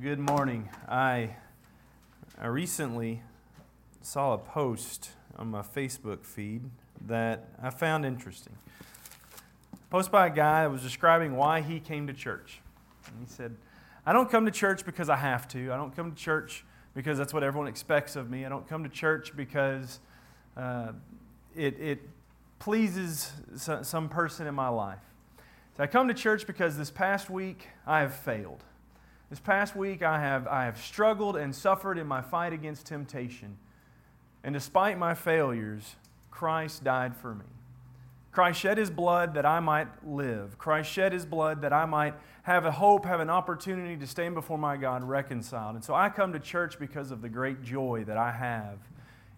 Good morning. I, I recently saw a post on my Facebook feed that I found interesting. A post by a guy that was describing why he came to church. And he said, I don't come to church because I have to. I don't come to church because that's what everyone expects of me. I don't come to church because uh, it, it pleases some person in my life. So I come to church because this past week I have failed. This past week, I have, I have struggled and suffered in my fight against temptation. And despite my failures, Christ died for me. Christ shed his blood that I might live. Christ shed his blood that I might have a hope, have an opportunity to stand before my God reconciled. And so I come to church because of the great joy that I have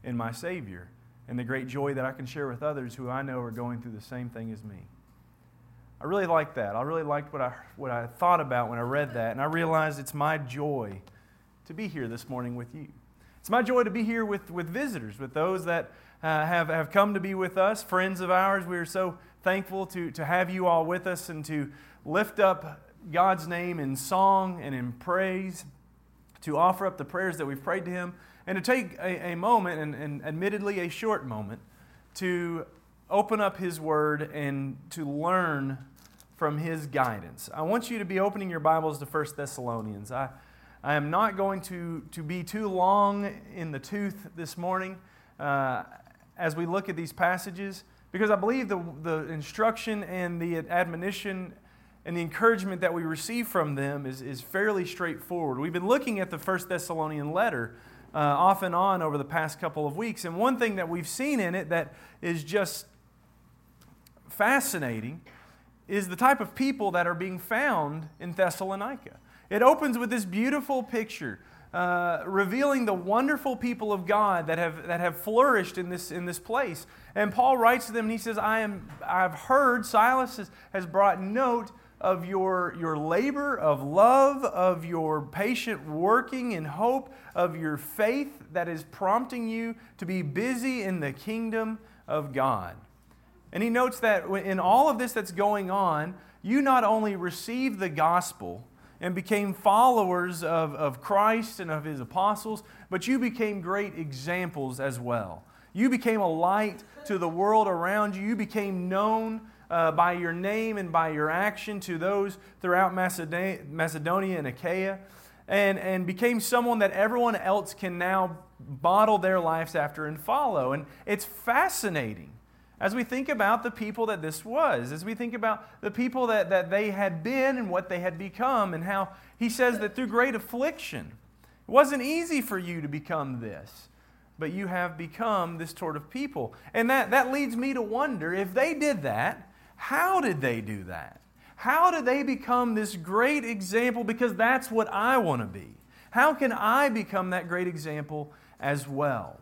in my Savior and the great joy that I can share with others who I know are going through the same thing as me. I really liked that. I really liked what I, what I thought about when I read that. And I realized it's my joy to be here this morning with you. It's my joy to be here with, with visitors, with those that uh, have, have come to be with us, friends of ours. We are so thankful to, to have you all with us and to lift up God's name in song and in praise, to offer up the prayers that we've prayed to Him, and to take a, a moment, and, and admittedly a short moment, to open up His Word and to learn from his guidance. I want you to be opening your Bibles to 1 Thessalonians. I, I am not going to, to be too long in the tooth this morning uh, as we look at these passages because I believe the, the instruction and the admonition and the encouragement that we receive from them is, is fairly straightforward. We've been looking at the First Thessalonian letter uh, off and on over the past couple of weeks, and one thing that we've seen in it that is just fascinating is the type of people that are being found in Thessalonica. It opens with this beautiful picture. Uh, revealing the wonderful people of God that have, that have flourished in this, in this place. And Paul writes to them and he says, I am, I've heard, Silas has, has brought note of your, your labor, of love, of your patient working in hope, of your faith that is prompting you to be busy in the kingdom of God. And he notes that in all of this that's going on, you not only received the gospel and became followers of, of Christ and of his apostles, but you became great examples as well. You became a light to the world around you. You became known uh, by your name and by your action to those throughout Macedonia and Achaia, and, and became someone that everyone else can now model their lives after and follow. And it's fascinating as we think about the people that this was, as we think about the people that, that they had been and what they had become, and how he says that through great affliction, it wasn't easy for you to become this, but you have become this sort of people. And that, that leads me to wonder if they did that, how did they do that? How did they become this great example? Because that's what I want to be. How can I become that great example as well?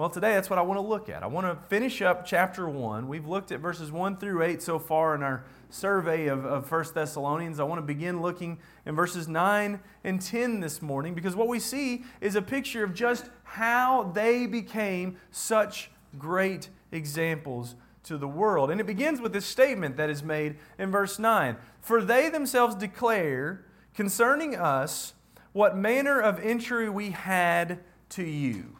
Well, today that's what I want to look at. I want to finish up chapter 1. We've looked at verses 1 through 8 so far in our survey of, of 1 Thessalonians. I want to begin looking in verses 9 and 10 this morning because what we see is a picture of just how they became such great examples to the world. And it begins with this statement that is made in verse 9 For they themselves declare concerning us what manner of entry we had to you.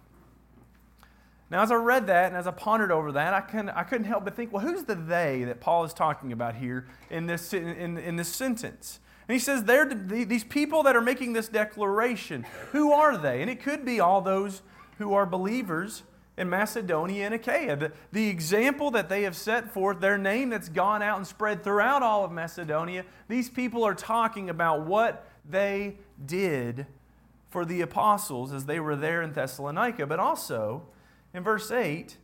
Now, as I read that and as I pondered over that, I, can, I couldn't help but think, well, who's the they that Paul is talking about here in this, in, in this sentence? And he says, they're, these people that are making this declaration, who are they? And it could be all those who are believers in Macedonia and Achaia. The, the example that they have set forth, their name that's gone out and spread throughout all of Macedonia, these people are talking about what they did for the apostles as they were there in Thessalonica, but also in verse 8,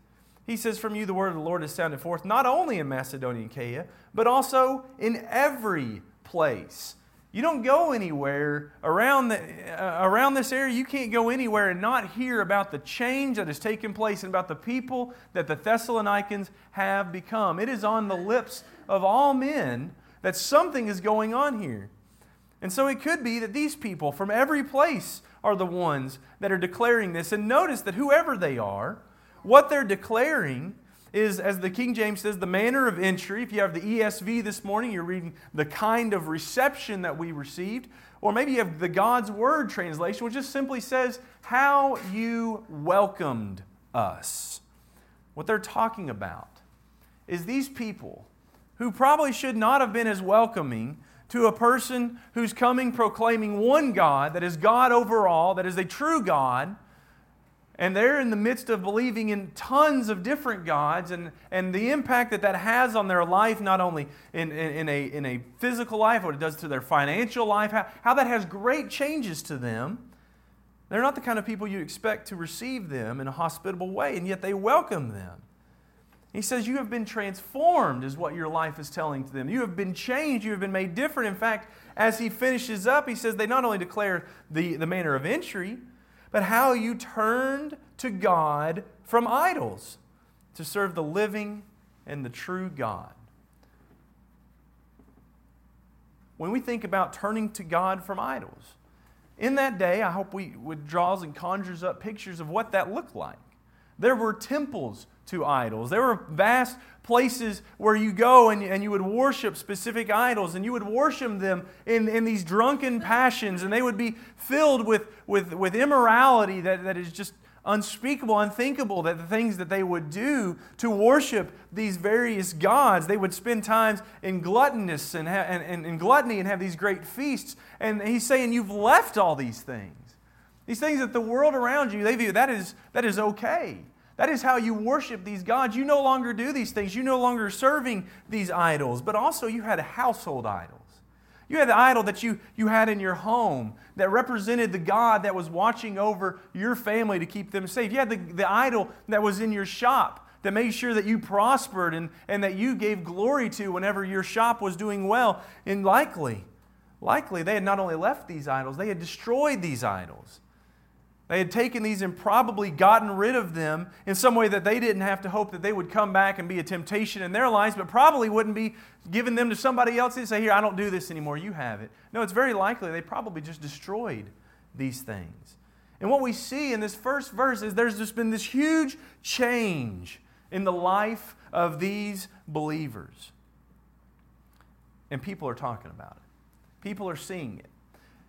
he says, From you the word of the Lord is sounded forth, not only in Macedonia and Achaia, but also in every place. You don't go anywhere around, the, uh, around this area. You can't go anywhere and not hear about the change that has taken place and about the people that the Thessalonians have become. It is on the lips of all men that something is going on here. And so it could be that these people from every place are the ones that are declaring this. And notice that whoever they are, what they're declaring is, as the King James says, the manner of entry. If you have the ESV this morning, you're reading the kind of reception that we received. Or maybe you have the God's Word translation, which just simply says, how you welcomed us. What they're talking about is these people who probably should not have been as welcoming to a person who's coming proclaiming one God, that is God over all, that is a true God, and they're in the midst of believing in tons of different gods and, and the impact that that has on their life, not only in, in, in a, in a physical life, what it does to their financial life, how, how that has great changes to them. They're not the kind of people you expect to receive them in a hospitable way, and yet they welcome them. He says, You have been transformed, is what your life is telling to them. You have been changed. You have been made different. In fact, as he finishes up, he says, They not only declare the, the manner of entry, but how you turned to God from idols to serve the living and the true God. When we think about turning to God from idols, in that day, I hope we would draws and conjures up pictures of what that looked like. There were temples to idols. There were vast places where you go and, and you would worship specific idols and you would worship them in, in these drunken passions and they would be filled with, with, with immorality that, that is just unspeakable, unthinkable that the things that they would do to worship these various gods. They would spend times in gluttonous and, ha- and, and, and gluttony and have these great feasts. And he's saying, You've left all these things. These things that the world around you, they view that is, that is okay. That is how you worship these gods. You no longer do these things. You no longer serving these idols, but also you had household idols. You had the idol that you, you had in your home that represented the God that was watching over your family to keep them safe. You had the, the idol that was in your shop that made sure that you prospered and, and that you gave glory to whenever your shop was doing well. And likely, likely they had not only left these idols, they had destroyed these idols. They had taken these and probably gotten rid of them in some way that they didn't have to hope that they would come back and be a temptation in their lives, but probably wouldn't be giving them to somebody else and say, Here, I don't do this anymore, you have it. No, it's very likely they probably just destroyed these things. And what we see in this first verse is there's just been this huge change in the life of these believers. And people are talking about it, people are seeing it.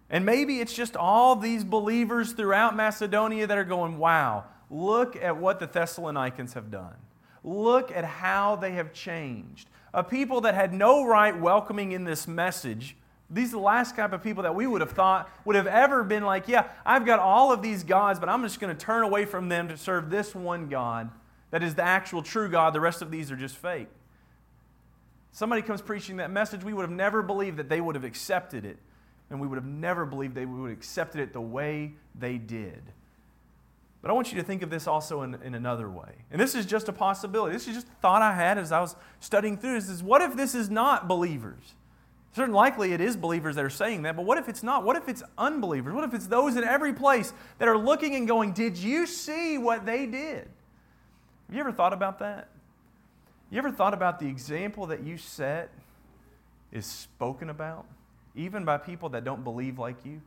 And maybe it's just all these believers throughout Macedonia that are going, wow, look at what the Thessalonians have done. Look at how they have changed. A people that had no right welcoming in this message. These are the last type of people that we would have thought would have ever been like, yeah, I've got all of these gods, but I'm just going to turn away from them to serve this one God that is the actual true God. The rest of these are just fake. Somebody comes preaching that message, we would have never believed that they would have accepted it and we would have never believed they would have accepted it the way they did. But I want you to think of this also in, in another way. And this is just a possibility. This is just a thought I had as I was studying through this is what if this is not believers? Certainly likely it is believers that are saying that, but what if it's not? What if it's unbelievers? What if it's those in every place that are looking and going, Did you see what they did? Have you ever thought about that? You ever thought about the example that you set is spoken about? Even by people that don't believe like you.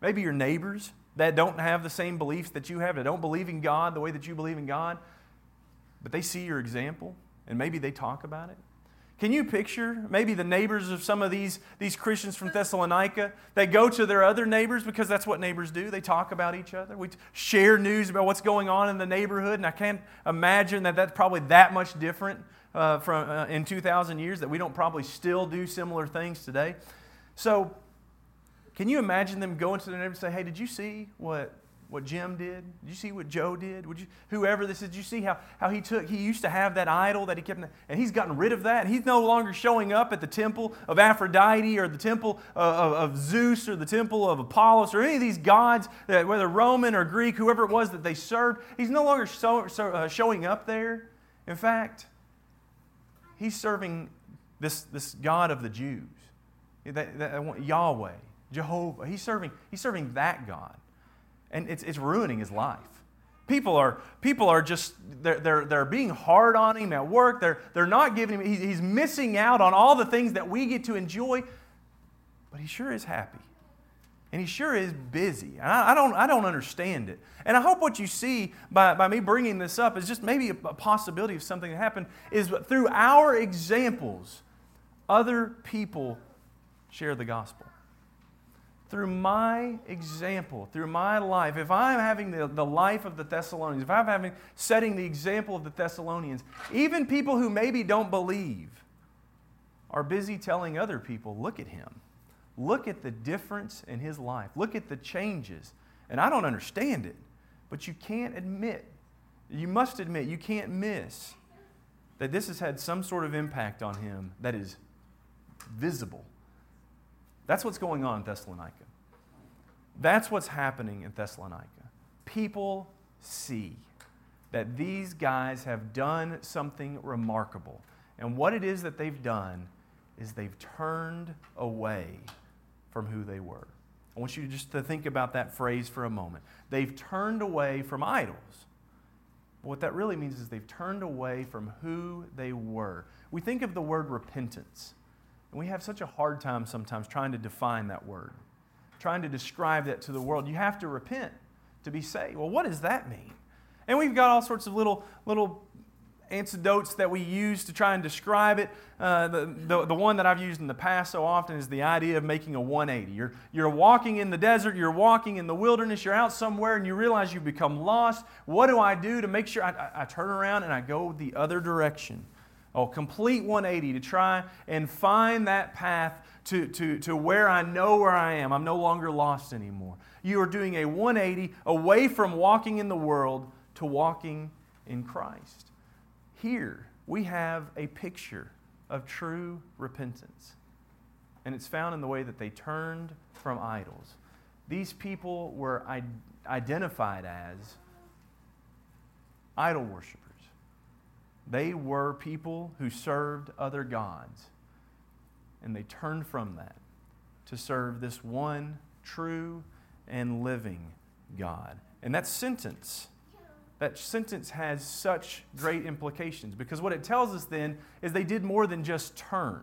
Maybe your neighbors that don't have the same beliefs that you have, that don't believe in God the way that you believe in God, but they see your example and maybe they talk about it. Can you picture maybe the neighbors of some of these, these Christians from Thessalonica They go to their other neighbors because that's what neighbors do? They talk about each other. We share news about what's going on in the neighborhood, and I can't imagine that that's probably that much different uh, from, uh, in 2,000 years, that we don't probably still do similar things today. So, can you imagine them going to their neighbor and say, Hey, did you see what, what Jim did? Did you see what Joe did? Would you, whoever this is, did you see how, how he took, he used to have that idol that he kept, and he's gotten rid of that. He's no longer showing up at the temple of Aphrodite or the temple of, of, of Zeus or the temple of Apollos or any of these gods, that, whether Roman or Greek, whoever it was that they served. He's no longer so, so, uh, showing up there. In fact, he's serving this, this God of the Jews. That, that, Yahweh, Jehovah. He's serving, he's serving that God. And it's, it's ruining his life. People are, people are just, they're, they're, they're being hard on him at work. They're, they're not giving him, he's, missing out on all the things that we get to enjoy, but he sure is happy. And he sure is busy. I, I, don't, I don't understand it. And I hope what you see by, by me bringing this up is just maybe a, a possibility of something that happened is through our examples, other people share the gospel. Through my example, through my life, if I'm having the, the life of the Thessalonians, if I'm having setting the example of the Thessalonians, even people who maybe don't believe are busy telling other people, look at him. Look at the difference in his life. Look at the changes. And I don't understand it, but you can't admit, you must admit, you can't miss that this has had some sort of impact on him that is visible. That's what's going on in Thessalonica. That's what's happening in Thessalonica. People see that these guys have done something remarkable. And what it is that they've done is they've turned away from who they were. I want you just to think about that phrase for a moment. They've turned away from idols. What that really means is they've turned away from who they were. We think of the word repentance, and we have such a hard time sometimes trying to define that word, trying to describe that to the world. You have to repent to be saved. Well, what does that mean? And we've got all sorts of little, little antidotes that we use to try and describe it. Uh, the, the, the, one that I've used in the past so often is the idea of making a 180. You're, you're walking in the desert, you're walking in the wilderness, you're out somewhere, and you realize you've become lost. What do I do to make sure I, I, I turn around and I go the other direction? Oh, complete 180 to try and find that path to, to, to where I know where I am. I'm no longer lost anymore. You are doing a 180 away from walking in the world to walking in Christ. Here, we have a picture of true repentance. And it's found in the way that they turned from idols. These people were identified as idol worshippers. They were people who served other gods. And they turned from that to serve this one true and living God. And that sentence that sentence has such great implications because what it tells us then is they did more than just turn.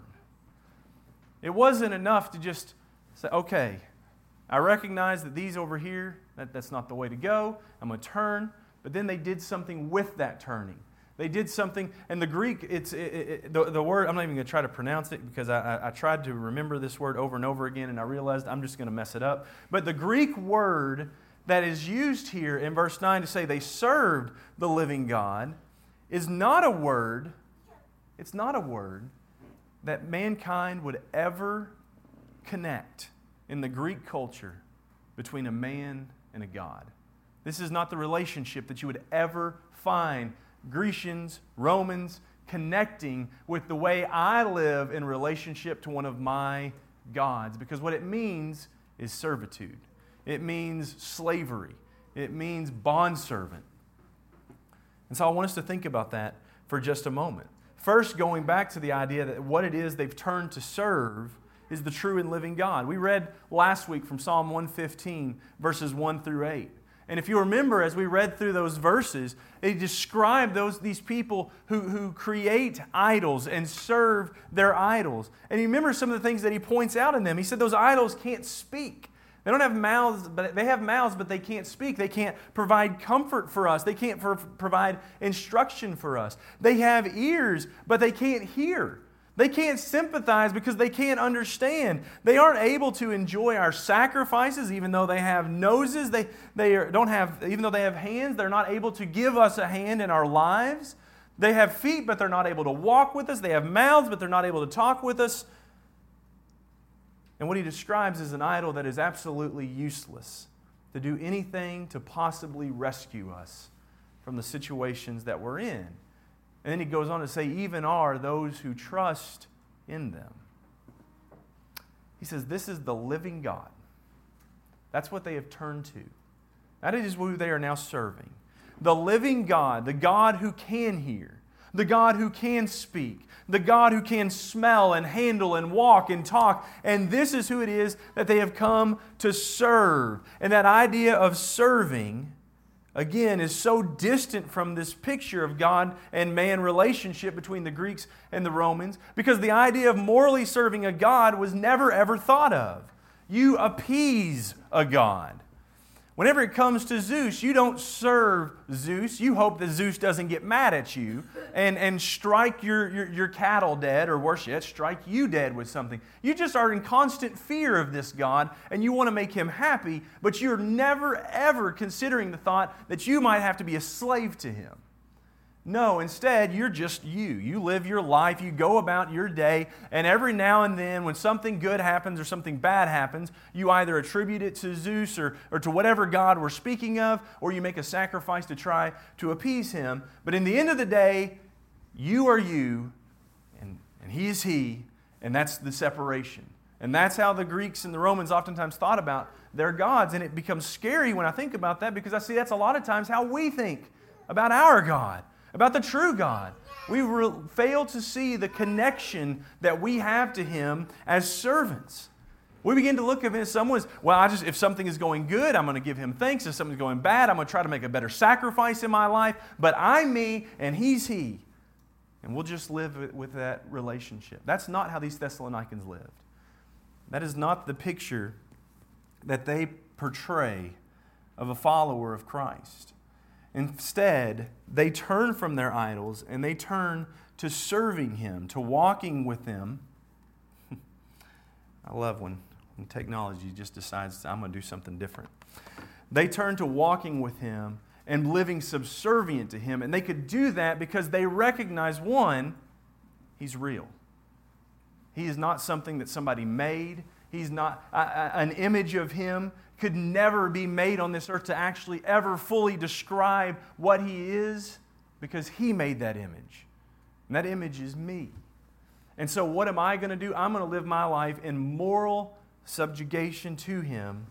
It wasn't enough to just say, okay, I recognize that these over here, that, that's not the way to go. I'm going to turn. But then they did something with that turning. They did something, and the Greek, it's it, it, the, the word, I'm not even going to try to pronounce it because I, I, I tried to remember this word over and over again, and I realized I'm just going to mess it up. But the Greek word that is used here in verse 9 to say they served the living God is not a word, it's not a word that mankind would ever connect in the Greek culture between a man and a God. This is not the relationship that you would ever find Grecians, Romans connecting with the way I live in relationship to one of my gods, because what it means is servitude. It means slavery. It means bondservant. And so I want us to think about that for just a moment. First, going back to the idea that what it is they've turned to serve is the true and living God. We read last week from Psalm 115, verses 1 through 8. And if you remember, as we read through those verses, they describe those, these people who, who create idols and serve their idols. And you remember some of the things that he points out in them. He said those idols can't speak. They don't have mouths, but they have mouths, but they can't speak. They can't provide comfort for us. They can't for, provide instruction for us. They have ears, but they can't hear. They can't sympathize because they can't understand. They aren't able to enjoy our sacrifices, even though they have noses. They, they don't have, even though they have hands, they're not able to give us a hand in our lives. They have feet, but they're not able to walk with us. They have mouths, but they're not able to talk with us. And what he describes is an idol that is absolutely useless to do anything to possibly rescue us from the situations that we're in. And then he goes on to say, even are those who trust in them. He says, This is the living God. That's what they have turned to. That is who they are now serving. The living God, the God who can hear, the God who can speak, the God who can smell and handle and walk and talk. And this is who it is that they have come to serve. And that idea of serving, again, is so distant from this picture of God and man relationship between the Greeks and the Romans because the idea of morally serving a God was never ever thought of. You appease a god. Whenever it comes to Zeus, you don't serve Zeus. You hope that Zeus doesn't get mad at you and, and strike your, your, your, cattle dead, or worse yet, strike you dead with something. You just are in constant fear of this God and you want to make him happy, but you're never, ever considering the thought that you might have to be a slave to him. No, instead, you're just you. You live your life, you go about your day, and every now and then, when something good happens or something bad happens, you either attribute it to Zeus or, or to whatever God we're speaking of, or you make a sacrifice to try to appease him. But in the end of the day, you are you, and, and he is he, and that's the separation. And that's how the Greeks and the Romans oftentimes thought about their gods. And it becomes scary when I think about that because I see that's a lot of times how we think about our God about the true God. We re- fail to see the connection that we have to Him as servants. We begin to look at it as someone's, well, I just, if something is going good, I'm going to give him thanks. If something's going bad, I'm going to try to make a better sacrifice in my life. But I'm me and he's he. And we'll just live with that relationship. That's not how these Thessalonians lived. That is not the picture that they portray of a follower of Christ. Instead, they turn from their idols and they turn to serving Him, to walking with Him. I love when, when technology just decides I'm going to do something different. They turn to walking with Him and living subservient to Him. And they could do that because they recognize one, He's real. He is not something that somebody made. He's not a, a, an image of Him could never be made on this earth to actually ever fully describe what He is because He made that image. And that image is me. And so, what am I going to do? I'm going to live my life in moral subjugation to Him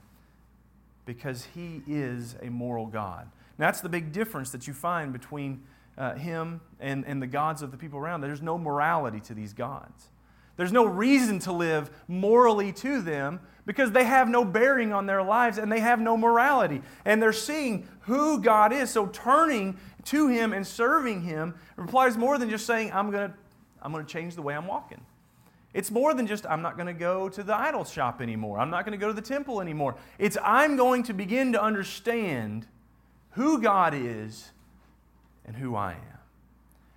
because He is a moral God. And that's the big difference that you find between uh, Him and, and the gods of the people around. There's no morality to these gods. There's no reason to live morally to them because they have no bearing on their lives and they have no morality. And they're seeing who God is. So turning to Him and serving Him requires more than just saying, I'm going to I'm going to change the way I'm walking. It's more than just, I'm not going to go to the idol shop anymore. I'm not going to go to the temple anymore. It's, I'm going to begin to understand who God is and who I am,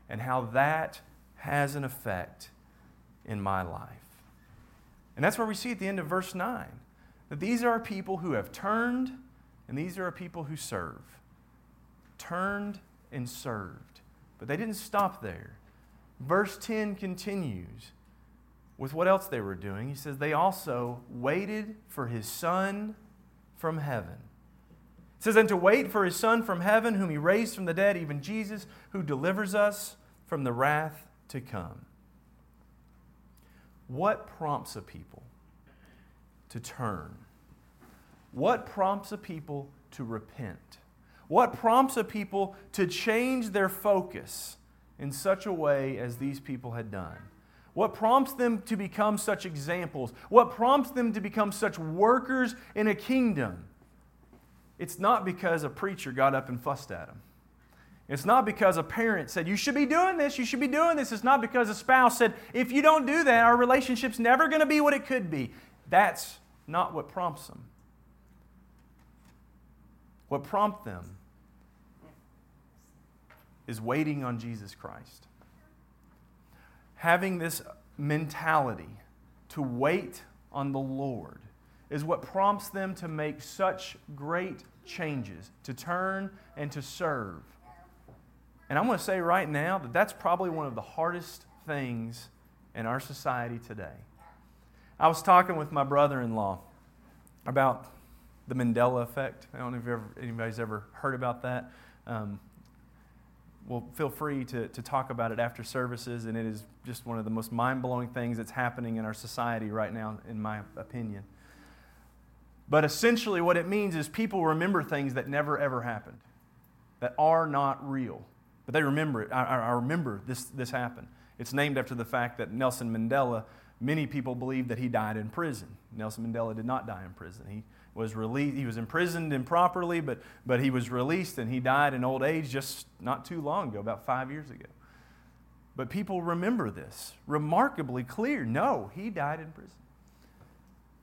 and how that has an effect in my life. And that's where we see at the end of verse 9 that these are people who have turned and these are people who serve. Turned and served. But they didn't stop there. Verse 10 continues with what else they were doing. He says, They also waited for his son from heaven. It says, And to wait for his son from heaven, whom he raised from the dead, even Jesus, who delivers us from the wrath to come. What prompts a people to turn? What prompts a people to repent? What prompts a people to change their focus in such a way as these people had done? What prompts them to become such examples? What prompts them to become such workers in a kingdom? It's not because a preacher got up and fussed at them. It's not because a parent said, You should be doing this, you should be doing this. It's not because a spouse said, If you don't do that, our relationship's never going to be what it could be. That's not what prompts them. What prompts them is waiting on Jesus Christ. Having this mentality to wait on the Lord is what prompts them to make such great changes, to turn and to serve. And I'm going to say right now that that's probably one of the hardest things in our society today. I was talking with my brother in law about the Mandela effect. I don't know if ever, anybody's ever heard about that. Um, well, feel free to, to talk about it after services, and it is just one of the most mind blowing things that's happening in our society right now, in my opinion. But essentially, what it means is people remember things that never ever happened, that are not real. But they remember it. I, I remember this, this happened. It's named after the fact that Nelson Mandela, many people believe that he died in prison. Nelson Mandela did not die in prison. He was released, he was imprisoned improperly, but, but he was released and he died in old age just not too long ago, about five years ago. But people remember this remarkably clear. No, he died in prison.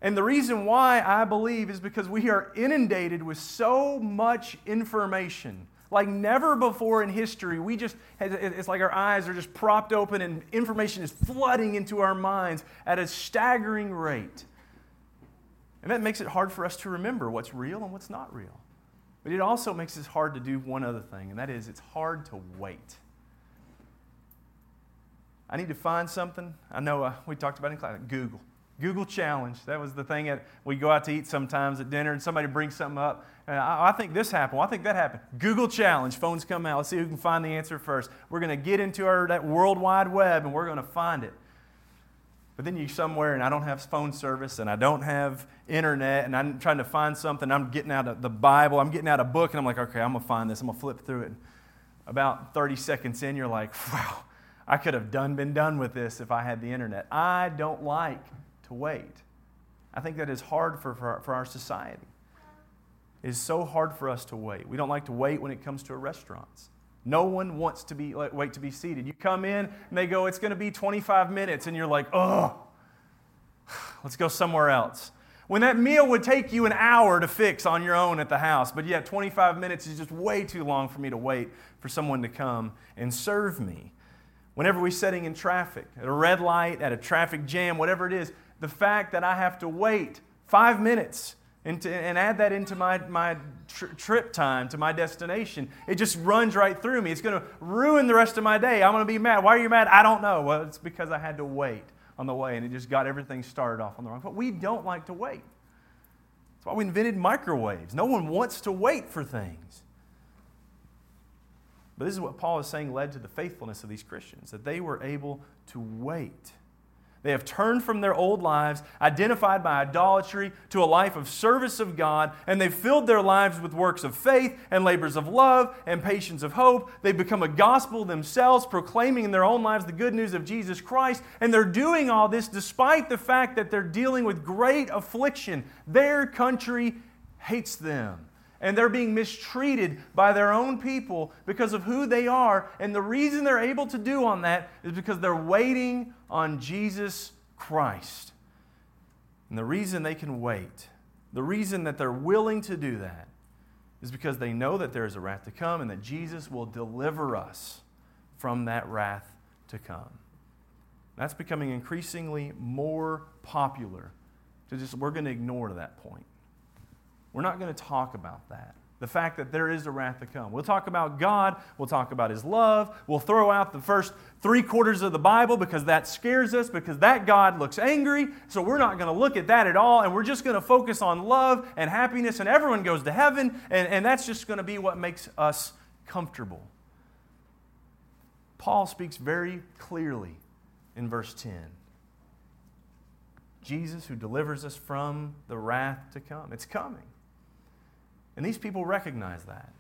And the reason why I believe is because we are inundated with so much information. Like never before in history, we just, it's like our eyes are just propped open and information is flooding into our minds at a staggering rate. And that makes it hard for us to remember what's real and what's not real. But it also makes it hard to do one other thing, and that is it's hard to wait. I need to find something. I know uh, we talked about in class, Google. Google challenge. That was the thing that we go out to eat sometimes at dinner and somebody brings something up. And I, I think this happened. Well, I think that happened. Google challenge. Phones come out. Let's see who can find the answer first. We're going to get into our, that World Wide Web and we're going to find it. But then you're somewhere and I don't have phone service and I don't have internet and I'm trying to find something. I'm getting out of the Bible. I'm getting out a book and I'm like, okay, I'm going to find this. I'm going to flip through it. About 30 seconds in, you're like, wow, I could have done been done with this if I had the internet. I don't like to wait. I think that is hard for, for, for our society. It is so hard for us to wait. We don't like to wait when it comes to restaurants. No one wants to be wait to be seated. You come in and they go, it's going to be 25 minutes, and you're like, oh, let's go somewhere else. When that meal would take you an hour to fix on your own at the house, but yet 25 minutes is just way too long for me to wait for someone to come and serve me. Whenever we're sitting in traffic, at a red light, at a traffic jam, whatever it is, the fact that I have to wait five minutes and, to, and add that into my, my tr- trip time to my destination, it just runs right through me. It's going to ruin the rest of my day. I'm going to be mad. Why are you mad? I don't know. Well, it's because I had to wait on the way and it just got everything started off on the wrong. foot. we don't like to wait. That's why we invented microwaves. No one wants to wait for things. But this is what Paul is saying led to the faithfulness of these Christians, that they were able to wait they have turned from their old lives, identified by idolatry, to a life of service of God, and they've filled their lives with works of faith and labors of love and patience of hope. They've become a gospel themselves, proclaiming in their own lives the good news of Jesus Christ, and they're doing all this despite the fact that they're dealing with great affliction. Their country hates them and they're being mistreated by their own people because of who they are. And the reason they're able to do on that is because they're waiting on Jesus Christ. And the reason they can wait, the reason that they're willing to do that, is because they know that there is a wrath to come and that Jesus will deliver us from that wrath to come. That's becoming increasingly more popular. To just, we're going to ignore that point. We're not going to talk about that. The fact that there is a wrath to come. We'll talk about God. We'll talk about His love. We'll throw out the first three quarters of the Bible because that scares us, because that God looks angry. So we're not going to look at that at all. And we're just going to focus on love and happiness, and everyone goes to heaven. And, and that's just going to be what makes us comfortable. Paul speaks very clearly in verse 10. Jesus, who delivers us from the wrath to come. It's coming. And these people recognize that.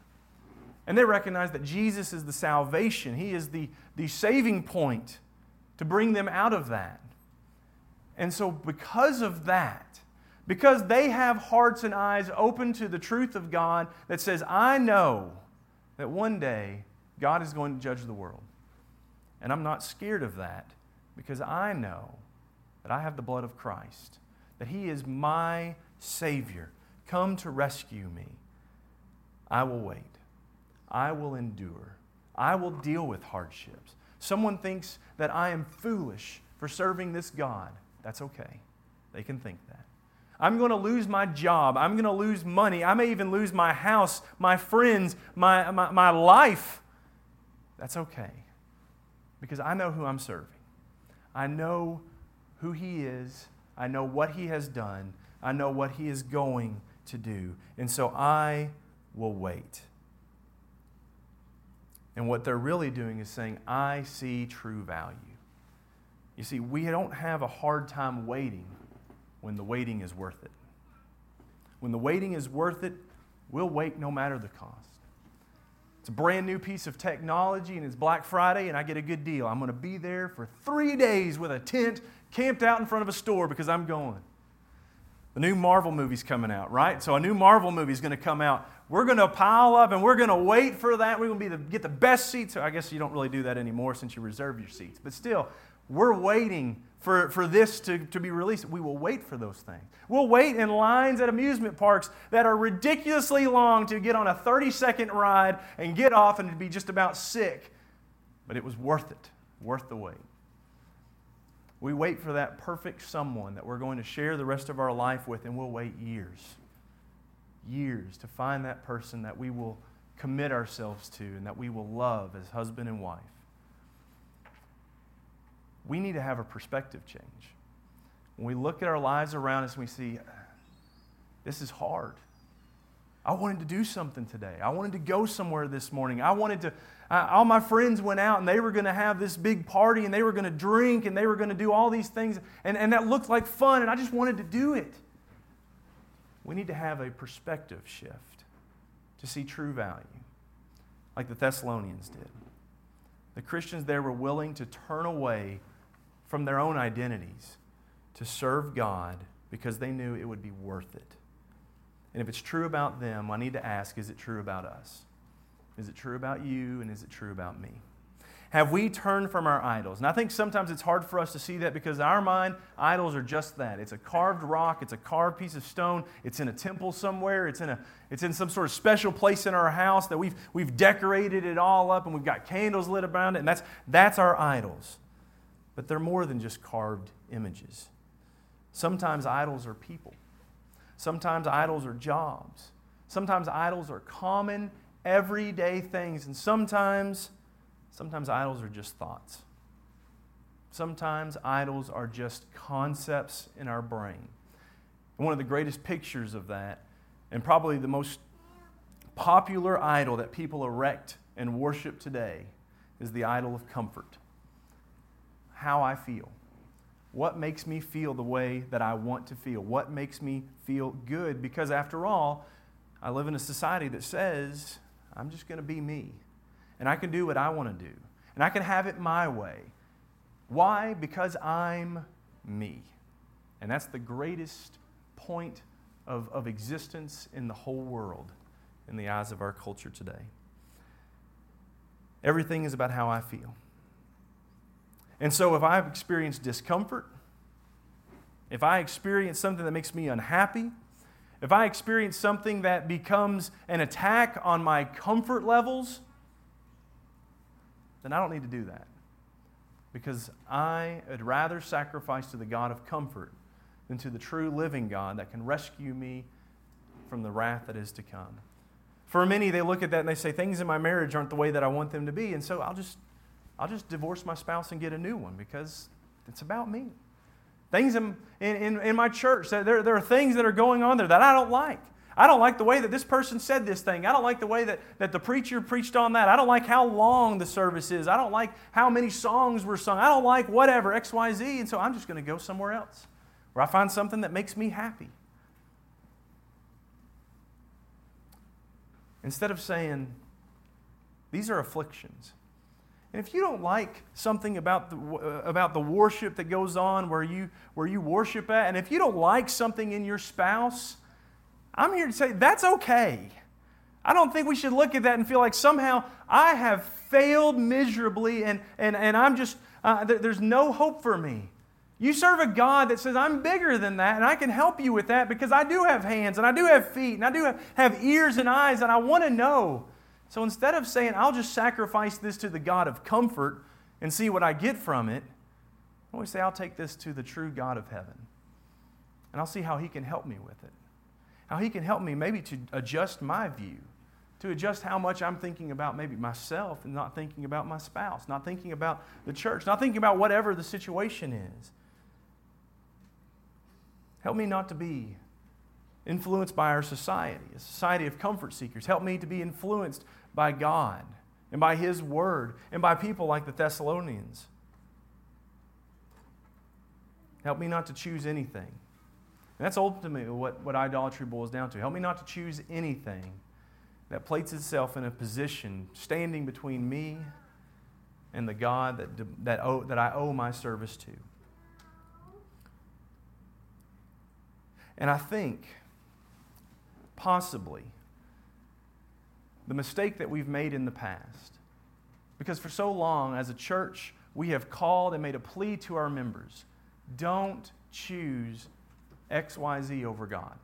And they recognize that Jesus is the salvation, He is the, the saving point to bring them out of that. And so, because of that, because they have hearts and eyes open to the truth of God that says, I know that one day God is going to judge the world. And I'm not scared of that because I know that I have the blood of Christ, that He is my Savior, come to rescue me. I will wait. I will endure. I will deal with hardships. Someone thinks that I am foolish for serving this God. That's okay. They can think that. I'm going to lose my job. I'm going to lose money. I may even lose my house, my friends, my, my, my life. That's okay because I know who I'm serving. I know who He is. I know what He has done. I know what He is going to do. And so I will wait. And what they're really doing is saying, I see true value. You see, we don't have a hard time waiting when the waiting is worth it. When the waiting is worth it, we'll wait no matter the cost. It's a brand new piece of technology and it's Black Friday and I get a good deal. I'm going to be there for three days with a tent camped out in front of a store because I'm going. The new Marvel movie's coming out, right? So a new Marvel movie's going to come out. We're going to pile up and we're going to wait for that. We're going to get the best seats. I guess you don't really do that anymore since you reserve your seats. But still, we're waiting for, for this to, to be released. We will wait for those things. We'll wait in lines at amusement parks that are ridiculously long to get on a 30 second ride and get off and be just about sick. But it was worth it, worth the wait. We wait for that perfect someone that we're going to share the rest of our life with, and we'll wait years, years to find that person that we will commit ourselves to and that we will love as husband and wife. We need to have a perspective change. When we look at our lives around us, and we see this is hard. I wanted to do something today. I wanted to go somewhere this morning. I wanted to, uh, all my friends went out and they were going to have this big party and they were going to drink and they were going to do all these things. And, and that looked like fun and I just wanted to do it. We need to have a perspective shift to see true value, like the Thessalonians did. The Christians there were willing to turn away from their own identities to serve God because they knew it would be worth it. And if it's true about them, I need to ask is it true about us? Is it true about you? And is it true about me? Have we turned from our idols? And I think sometimes it's hard for us to see that because in our mind, idols are just that. It's a carved rock, it's a carved piece of stone, it's in a temple somewhere, it's in, a, it's in some sort of special place in our house that we've, we've decorated it all up and we've got candles lit around it, and that's, that's our idols. But they're more than just carved images. Sometimes idols are people. Sometimes idols are jobs. Sometimes idols are common, everyday things. And sometimes, sometimes idols are just thoughts. Sometimes idols are just concepts in our brain. And one of the greatest pictures of that, and probably the most popular idol that people erect and worship today, is the idol of comfort. How I feel. What makes me feel the way that I want to feel? What makes me feel good? Because after all, I live in a society that says, I'm just going to be me. And I can do what I want to do. And I can have it my way. Why? Because I'm me. And that's the greatest point of, of existence in the whole world in the eyes of our culture today. Everything is about how I feel. And so if I've experienced discomfort, if I experience something that makes me unhappy, if I experience something that becomes an attack on my comfort levels, then I don't need to do that. Because I would rather sacrifice to the God of comfort than to the true living God that can rescue me from the wrath that is to come. For many, they look at that and they say, Things in my marriage aren't the way that I want them to be, and so I'll just I'll just divorce my spouse and get a new one because it's about me. Things in, in, in my church, there, there are things that are going on there that I don't like. I don't like the way that this person said this thing. I don't like the way that, that the preacher preached on that. I don't like how long the service is. I don't like how many songs were sung. I don't like whatever, XYZ. And so I'm just going to go somewhere else where I find something that makes me happy. Instead of saying, these are afflictions. And if you don't like something about the, uh, about the worship that goes on where you, where you worship at, and if you don't like something in your spouse, I'm here to say that's okay. I don't think we should look at that and feel like somehow I have failed miserably and, and, and I'm just, uh, th- there's no hope for me. You serve a God that says, I'm bigger than that, and I can help you with that because I do have hands, and I do have feet, and I do have, have ears and eyes, and I want to know. So instead of saying, I'll just sacrifice this to the God of comfort and see what I get from it, I always say, I'll take this to the true God of heaven. And I'll see how He can help me with it. How He can help me maybe to adjust my view, to adjust how much I'm thinking about maybe myself and not thinking about my spouse, not thinking about the church, not thinking about whatever the situation is. Help me not to be influenced by our society, a society of comfort seekers. Help me to be influenced by God and by His Word and by people like the Thessalonians. Help me not to choose anything. And that's ultimately what, what idolatry boils down to. Help me not to choose anything that places itself in a position standing between me and the God that, that, owe, that I owe my service to. And I think, possibly, the mistake that we've made in the past. Because for so long, as a church, we have called and made a plea to our members don't choose XYZ over God.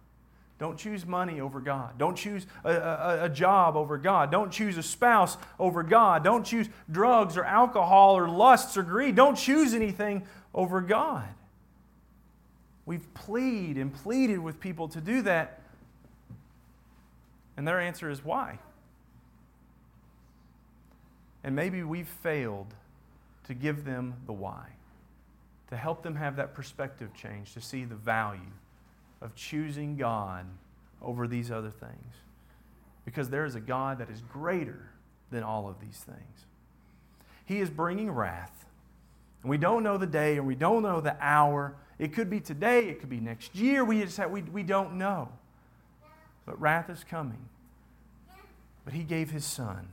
Don't choose money over God. Don't choose a, a, a, job over God. Don't choose a spouse over God. Don't choose drugs or alcohol or lusts or greed. Don't choose anything over God. We've pleaded and pleaded with people to do that. And their answer is why? And maybe we've failed to give them the why, to help them have that perspective change, to see the value of choosing God over these other things. Because there is a God that is greater than all of these things. He is bringing wrath. And we don't know the day and we don't know the hour. It could be today, it could be next year. We, just have, we, we don't know. But wrath is coming. But He gave His Son.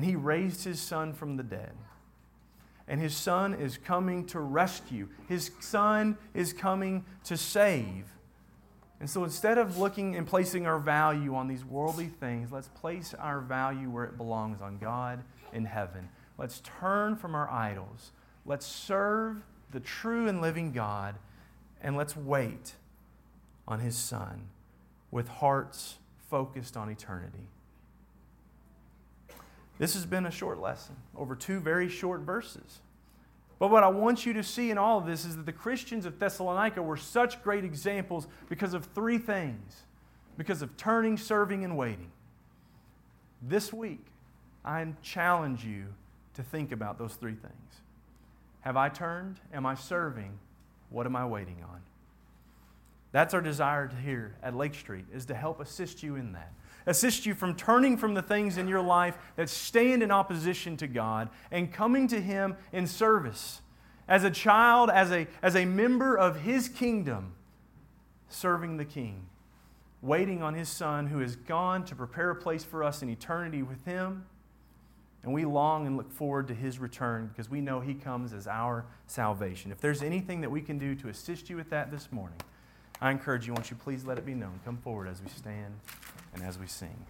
And He raised His Son from the dead and his son is coming to rescue. His son is coming to save. And so instead of looking and placing our value on these worldly things, let's place our value where it belongs on God in heaven. Let's turn from our idols. Let's serve the true and living God, and let's wait on his son with hearts focused on eternity. This has been a short lesson over two very short verses. But what I want you to see in all of this is that the Christians of Thessalonica were such great examples because of three things because of turning, serving, and waiting. This week, I challenge you to think about those three things. Have I turned? Am I serving? What am I waiting on? That's our desire here at Lake Street, is to help assist you in that assist you from turning from the things in your life that stand in opposition to God and coming to Him in service. As a child, as a, as a member of His kingdom, serving the King, waiting on His Son who has gone to prepare a place for us in eternity with Him. And we long and look forward to His return because we know He comes as our salvation. If there's anything that we can do to assist you with that this morning, I encourage you, won't you please let it be known? Come forward as we stand and as we sing.